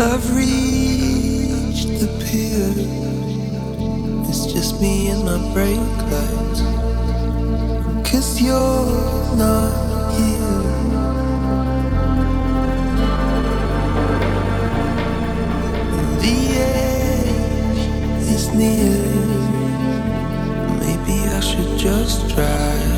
I've reached the pier. It's just me and my brake lights. Kiss you're not here. The edge is near. Maybe I should just drive.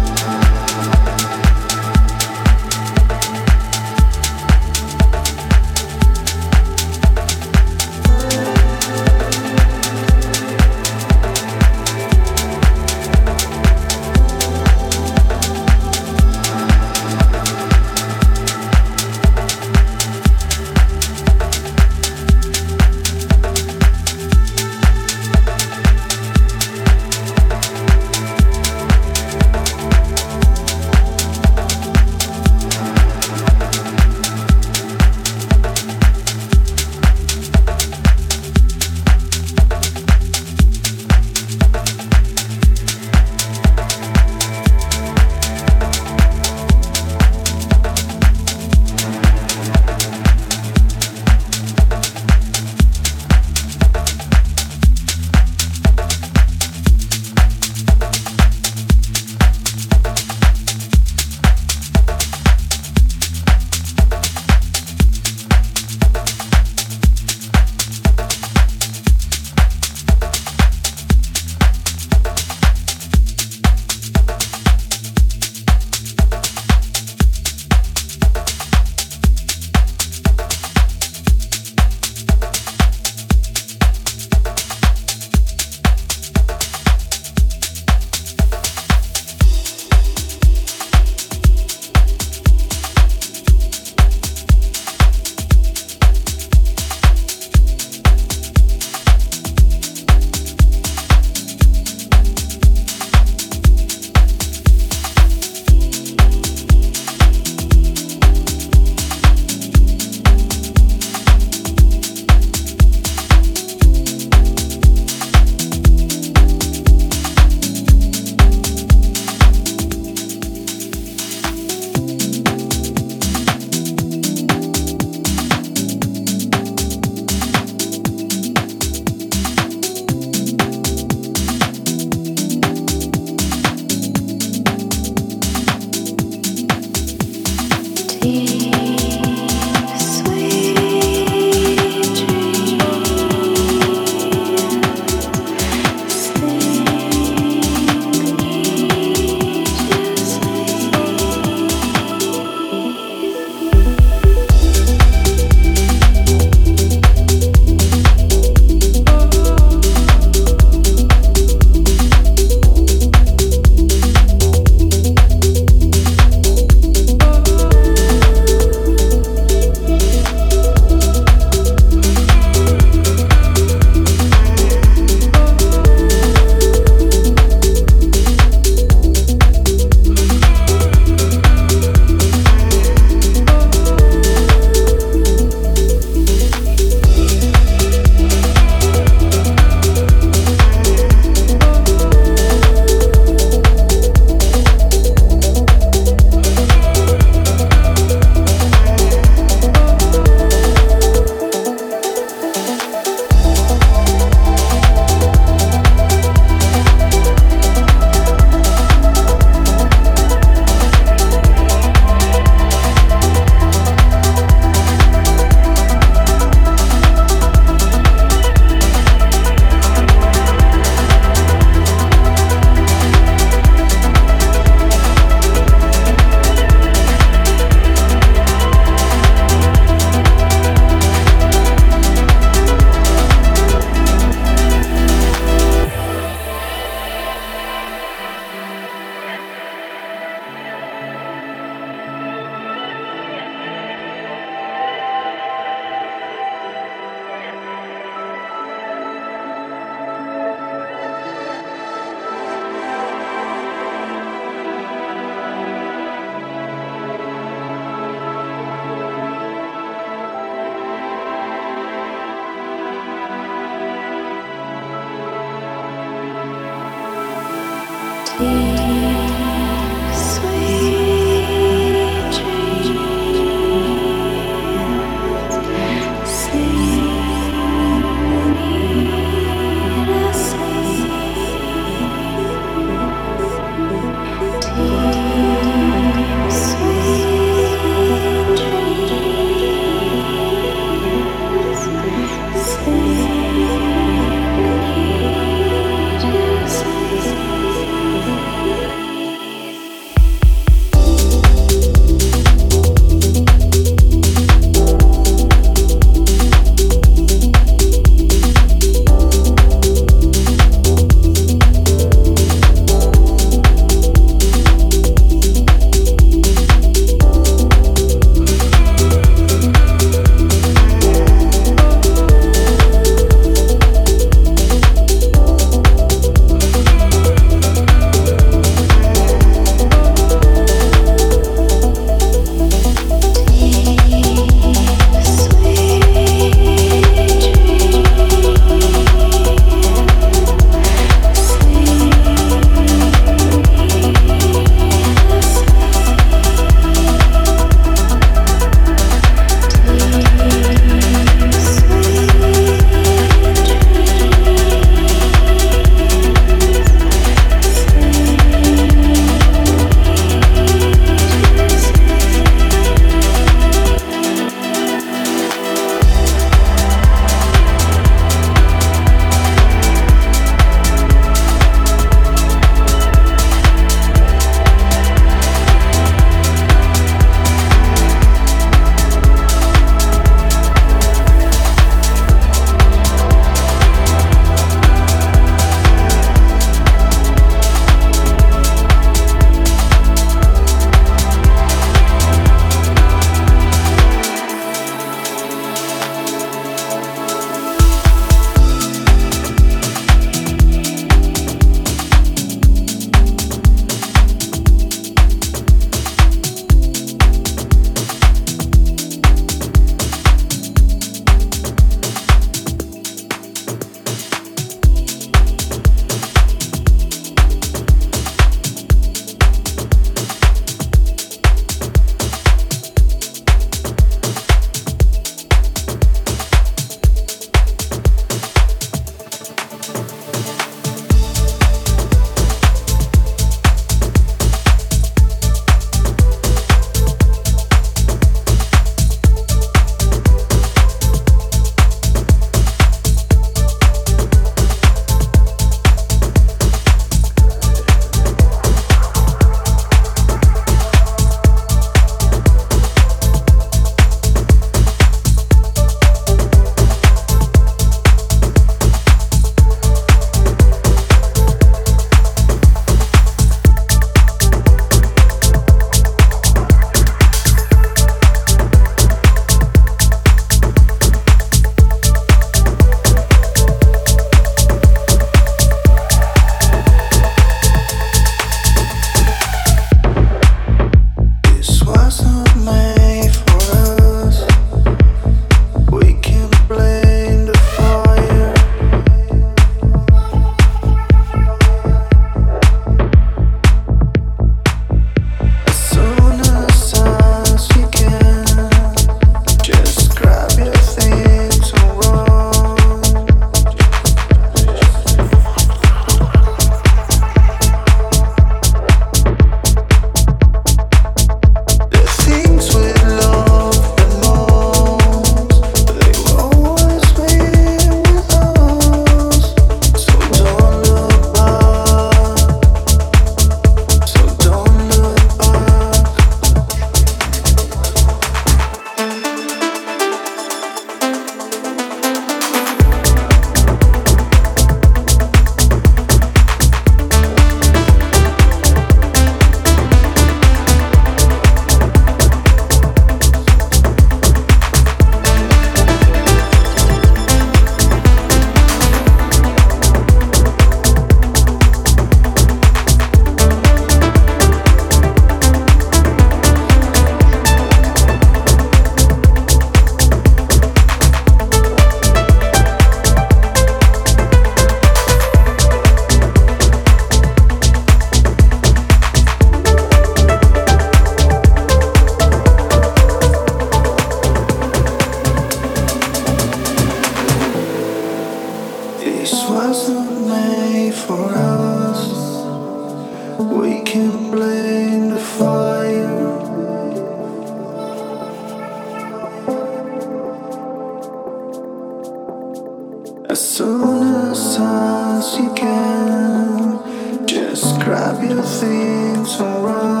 things wrong.